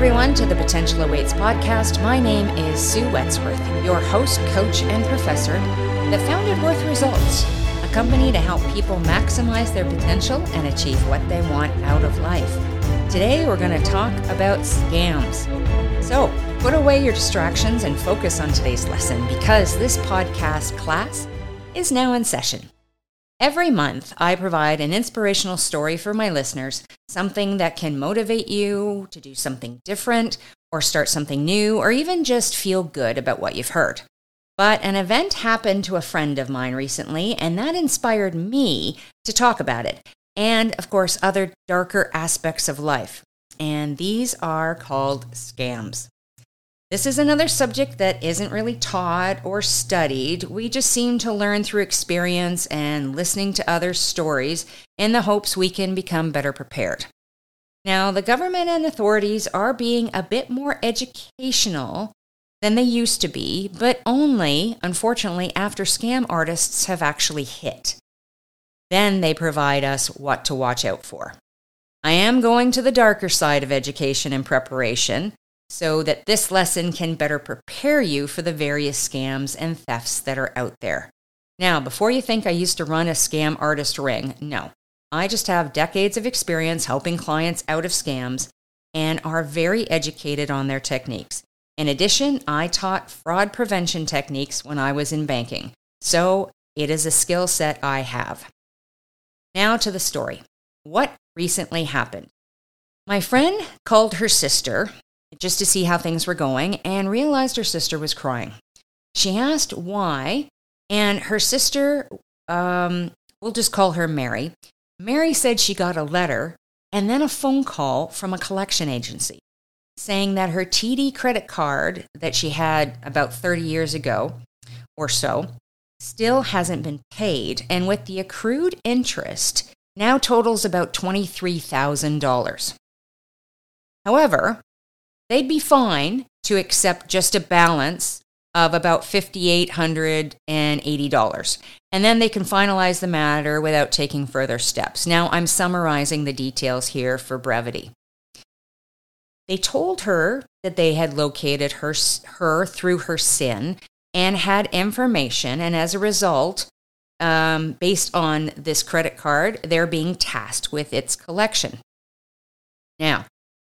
everyone, to the Potential Awaits podcast. My name is Sue Wedsworth, your host, coach, and professor that founded Worth Results, a company to help people maximize their potential and achieve what they want out of life. Today, we're going to talk about scams. So, put away your distractions and focus on today's lesson because this podcast class is now in session. Every month, I provide an inspirational story for my listeners, something that can motivate you to do something different or start something new or even just feel good about what you've heard. But an event happened to a friend of mine recently, and that inspired me to talk about it. And of course, other darker aspects of life. And these are called scams. This is another subject that isn't really taught or studied. We just seem to learn through experience and listening to others' stories in the hopes we can become better prepared. Now, the government and authorities are being a bit more educational than they used to be, but only, unfortunately, after scam artists have actually hit. Then they provide us what to watch out for. I am going to the darker side of education and preparation so that this lesson can better prepare you for the various scams and thefts that are out there. Now, before you think I used to run a scam artist ring, no. I just have decades of experience helping clients out of scams and are very educated on their techniques. In addition, I taught fraud prevention techniques when I was in banking, so it is a skill set I have. Now to the story. What recently happened? My friend called her sister just to see how things were going and realized her sister was crying. She asked why, and her sister, um, we'll just call her Mary. Mary said she got a letter and then a phone call from a collection agency saying that her TD credit card that she had about 30 years ago or so still hasn't been paid, and with the accrued interest, now totals about $23,000. However, they'd be fine to accept just a balance of about $5,880. And then they can finalize the matter without taking further steps. Now, I'm summarizing the details here for brevity. They told her that they had located her, her through her SIN and had information, and as a result, um, based on this credit card, they're being tasked with its collection. Now,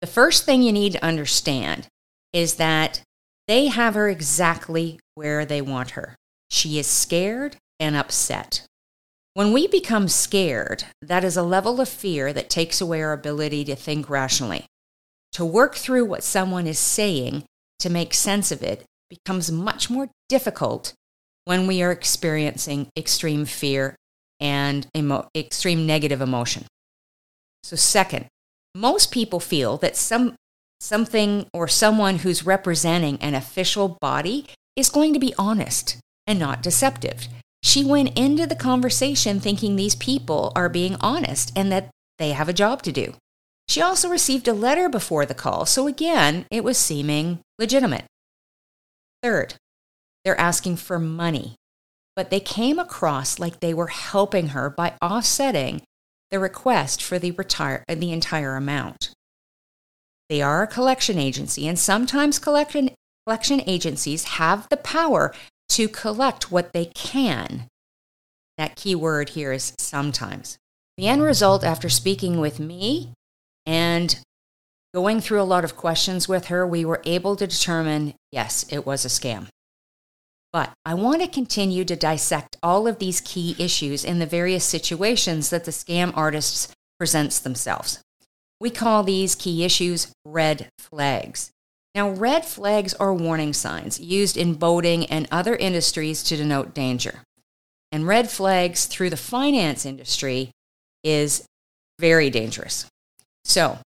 the first thing you need to understand is that they have her exactly where they want her. She is scared and upset. When we become scared, that is a level of fear that takes away our ability to think rationally. To work through what someone is saying to make sense of it becomes much more difficult when we are experiencing extreme fear and emo- extreme negative emotion. So, second, most people feel that some something or someone who's representing an official body is going to be honest and not deceptive. She went into the conversation thinking these people are being honest and that they have a job to do. She also received a letter before the call, so again, it was seeming legitimate. Third, they're asking for money, but they came across like they were helping her by offsetting the request for the, retire, uh, the entire amount. They are a collection agency, and sometimes collection, collection agencies have the power to collect what they can. That key word here is sometimes. The end result, after speaking with me and going through a lot of questions with her, we were able to determine yes, it was a scam. But I want to continue to dissect all of these key issues in the various situations that the scam artists presents themselves. We call these key issues red flags. Now, red flags are warning signs used in boating and other industries to denote danger. And red flags through the finance industry is very dangerous. So,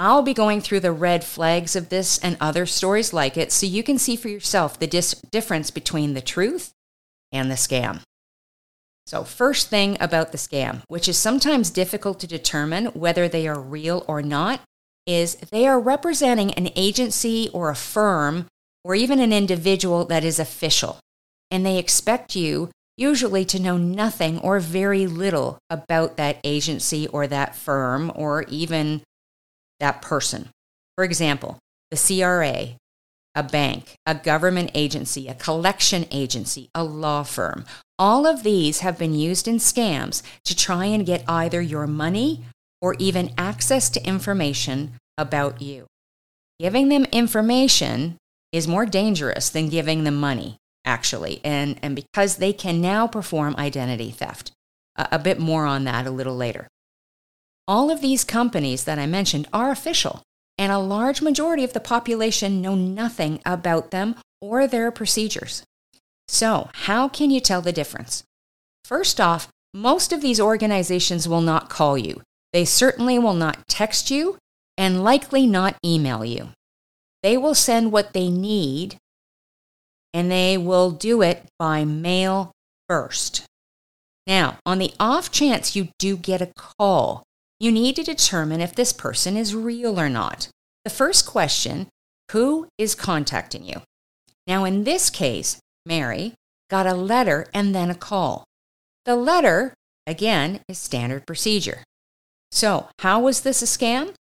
I'll be going through the red flags of this and other stories like it so you can see for yourself the dis- difference between the truth and the scam. So, first thing about the scam, which is sometimes difficult to determine whether they are real or not, is they are representing an agency or a firm or even an individual that is official. And they expect you usually to know nothing or very little about that agency or that firm or even that person. For example, the CRA, a bank, a government agency, a collection agency, a law firm. All of these have been used in scams to try and get either your money or even access to information about you. Giving them information is more dangerous than giving them money, actually, and, and because they can now perform identity theft. A, a bit more on that a little later. All of these companies that I mentioned are official and a large majority of the population know nothing about them or their procedures. So, how can you tell the difference? First off, most of these organizations will not call you. They certainly will not text you and likely not email you. They will send what they need and they will do it by mail first. Now, on the off chance you do get a call, you need to determine if this person is real or not. The first question who is contacting you? Now, in this case, Mary got a letter and then a call. The letter, again, is standard procedure. So, how was this a scam?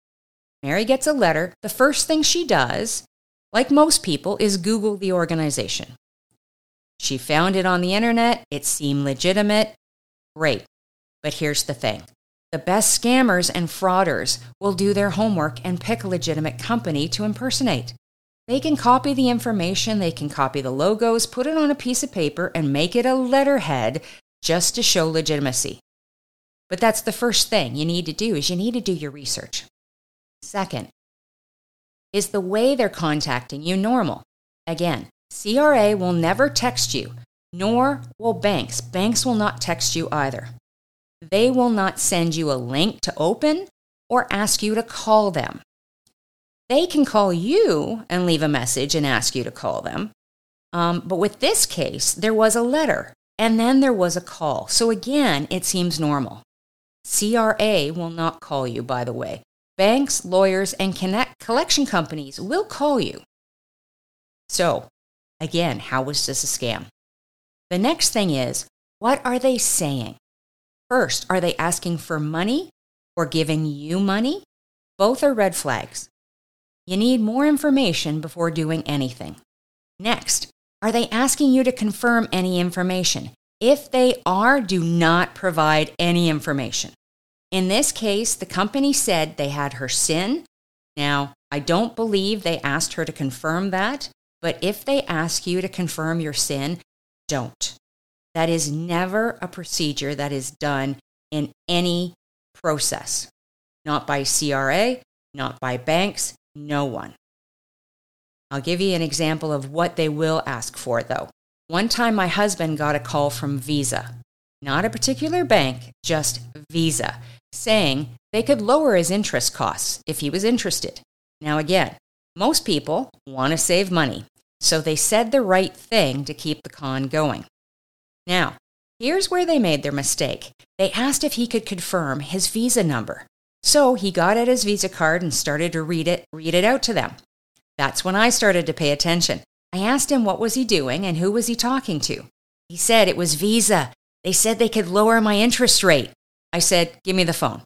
Mary gets a letter. The first thing she does, like most people, is Google the organization. She found it on the internet. It seemed legitimate. Great. But here's the thing the best scammers and frauders will do their homework and pick a legitimate company to impersonate. They can copy the information, they can copy the logos, put it on a piece of paper, and make it a letterhead just to show legitimacy. But that's the first thing you need to do is you need to do your research. Second, is the way they're contacting you normal? Again, CRA will never text you, nor will banks. Banks will not text you either. They will not send you a link to open or ask you to call them. They can call you and leave a message and ask you to call them. Um, but with this case, there was a letter and then there was a call. So again, it seems normal. CRA will not call you, by the way. Banks, lawyers, and connect collection companies will call you. So, again, how was this a scam? The next thing is, what are they saying? First, are they asking for money or giving you money? Both are red flags. You need more information before doing anything. Next, are they asking you to confirm any information? If they are, do not provide any information. In this case, the company said they had her SIN. Now, I don't believe they asked her to confirm that, but if they ask you to confirm your SIN, don't. That is never a procedure that is done in any process, not by CRA, not by banks, no one. I'll give you an example of what they will ask for, though. One time, my husband got a call from Visa, not a particular bank, just Visa, saying they could lower his interest costs if he was interested. Now, again, most people want to save money, so they said the right thing to keep the con going. Now, here's where they made their mistake. They asked if he could confirm his visa number. So he got out his visa card and started to read it, read it out to them. That's when I started to pay attention. I asked him what was he doing and who was he talking to. He said it was Visa. They said they could lower my interest rate. I said, "Give me the phone."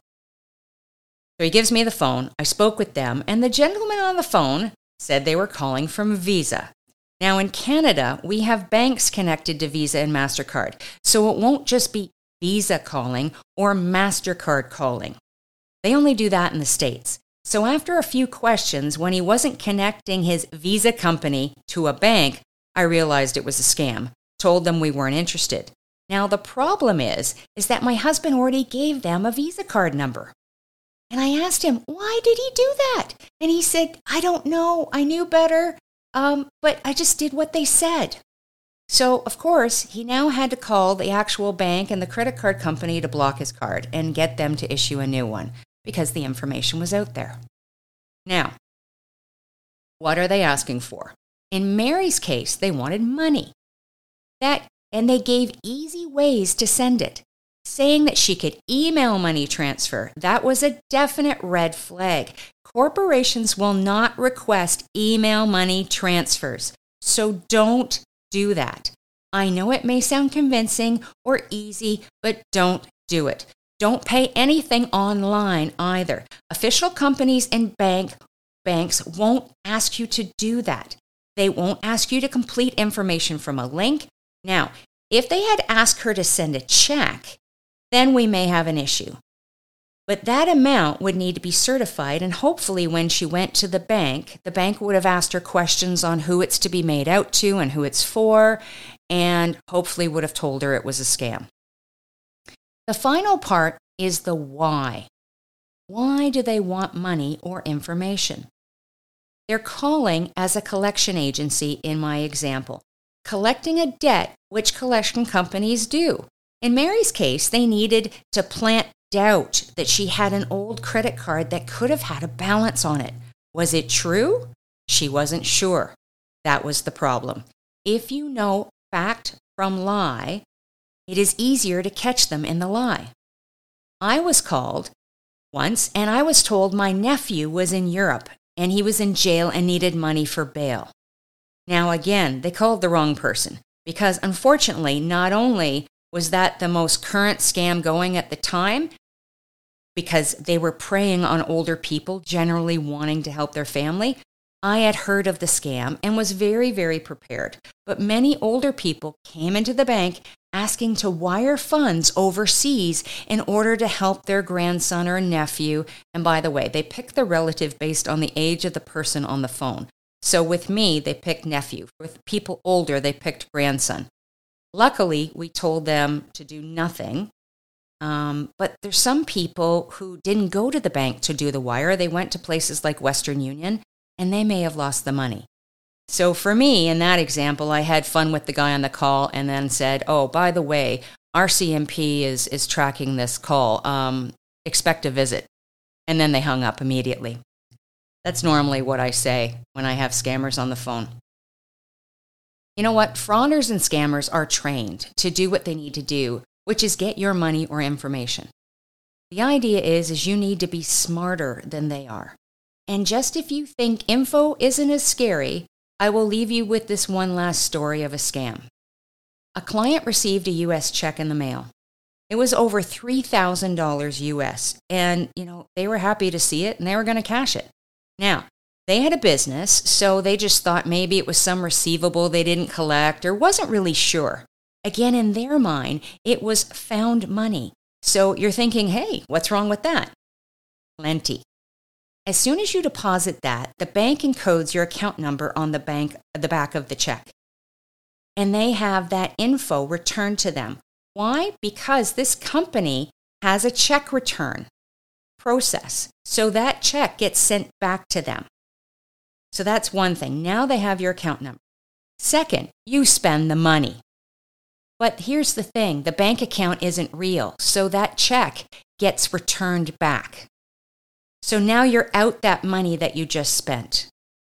So he gives me the phone. I spoke with them, and the gentleman on the phone said they were calling from Visa. Now, in Canada, we have banks connected to Visa and MasterCard, so it won't just be Visa calling or MasterCard calling. They only do that in the States. So, after a few questions, when he wasn't connecting his Visa company to a bank, I realized it was a scam, told them we weren't interested. Now, the problem is, is that my husband already gave them a Visa card number. And I asked him, why did he do that? And he said, I don't know. I knew better. Um, but I just did what they said. So, of course, he now had to call the actual bank and the credit card company to block his card and get them to issue a new one because the information was out there. Now, what are they asking for? In Mary's case, they wanted money. That and they gave easy ways to send it, saying that she could email money transfer. That was a definite red flag. Corporations will not request email money transfers. So don't do that. I know it may sound convincing or easy, but don't do it. Don't pay anything online either. Official companies and bank banks won't ask you to do that. They won't ask you to complete information from a link. Now, if they had asked her to send a check, then we may have an issue. But that amount would need to be certified, and hopefully, when she went to the bank, the bank would have asked her questions on who it's to be made out to and who it's for, and hopefully would have told her it was a scam. The final part is the why. Why do they want money or information? They're calling as a collection agency in my example, collecting a debt which collection companies do. In Mary's case, they needed to plant doubt that she had an old credit card that could have had a balance on it. Was it true? She wasn't sure. That was the problem. If you know fact from lie, it is easier to catch them in the lie. I was called once and I was told my nephew was in Europe and he was in jail and needed money for bail. Now, again, they called the wrong person because unfortunately, not only was that the most current scam going at the time, because they were preying on older people, generally wanting to help their family. I had heard of the scam and was very, very prepared. But many older people came into the bank asking to wire funds overseas in order to help their grandson or nephew. And by the way, they picked the relative based on the age of the person on the phone. So with me, they picked nephew. With people older, they picked grandson. Luckily, we told them to do nothing um, but there's some people who didn't go to the bank to do the wire. They went to places like Western Union and they may have lost the money. So for me, in that example, I had fun with the guy on the call and then said, oh, by the way, RCMP is, is tracking this call. Um, expect a visit. And then they hung up immediately. That's normally what I say when I have scammers on the phone. You know what? Frauders and scammers are trained to do what they need to do which is get your money or information. The idea is is you need to be smarter than they are. And just if you think info isn't as scary, I will leave you with this one last story of a scam. A client received a US check in the mail. It was over $3,000 US, and you know, they were happy to see it and they were going to cash it. Now, they had a business, so they just thought maybe it was some receivable they didn't collect or wasn't really sure. Again, in their mind, it was found money. So you're thinking, hey, what's wrong with that? Plenty. As soon as you deposit that, the bank encodes your account number on the bank the back of the check. And they have that info returned to them. Why? Because this company has a check return process. So that check gets sent back to them. So that's one thing. Now they have your account number. Second, you spend the money. But here's the thing the bank account isn't real, so that check gets returned back. So now you're out that money that you just spent.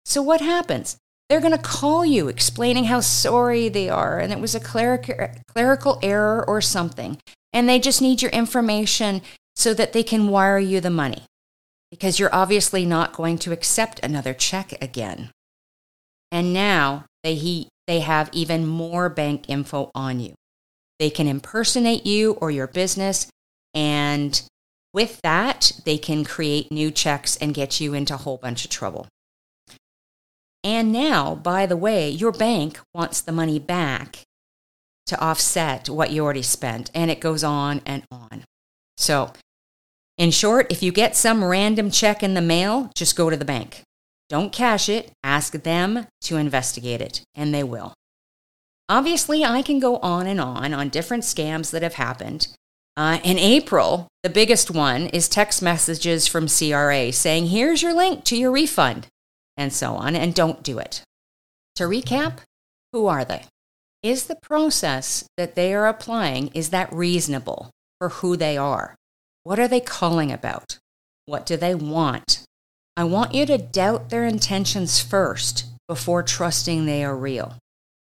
So what happens? They're going to call you explaining how sorry they are and it was a clerical error or something. And they just need your information so that they can wire you the money because you're obviously not going to accept another check again. And now they, he, they have even more bank info on you. They can impersonate you or your business. And with that, they can create new checks and get you into a whole bunch of trouble. And now, by the way, your bank wants the money back to offset what you already spent. And it goes on and on. So, in short, if you get some random check in the mail, just go to the bank. Don't cash it, ask them to investigate it, and they will. Obviously, I can go on and on on different scams that have happened. Uh, in April, the biggest one is text messages from CRA saying, here's your link to your refund, and so on, and don't do it. To recap, who are they? Is the process that they are applying, is that reasonable for who they are? What are they calling about? What do they want? I want you to doubt their intentions first before trusting they are real.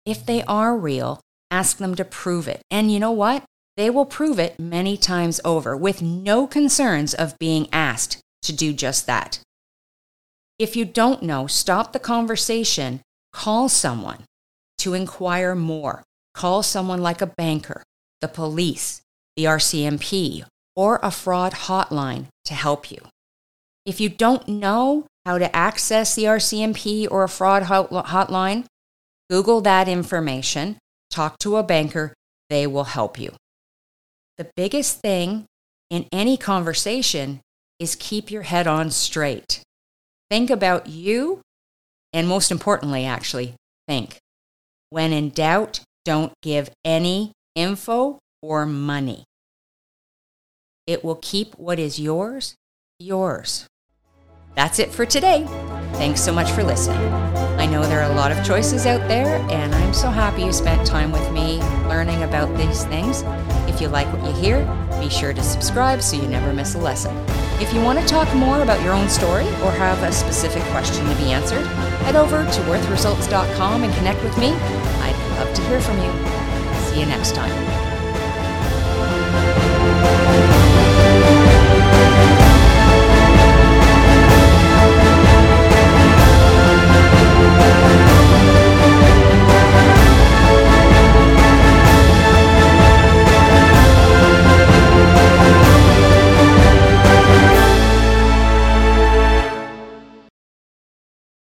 If they are real, ask them to prove it. And you know what? They will prove it many times over with no concerns of being asked to do just that. If you don't know, stop the conversation, call someone to inquire more. Call someone like a banker, the police, the RCMP, or a fraud hotline to help you. If you don't know, how to access the RCMP or a fraud hotline, Google that information, talk to a banker, they will help you. The biggest thing in any conversation is keep your head on straight. Think about you, and most importantly, actually, think. When in doubt, don't give any info or money. It will keep what is yours, yours. That's it for today. Thanks so much for listening. I know there are a lot of choices out there, and I'm so happy you spent time with me learning about these things. If you like what you hear, be sure to subscribe so you never miss a lesson. If you want to talk more about your own story or have a specific question to be answered, head over to worthresults.com and connect with me. I'd love to hear from you. See you next time.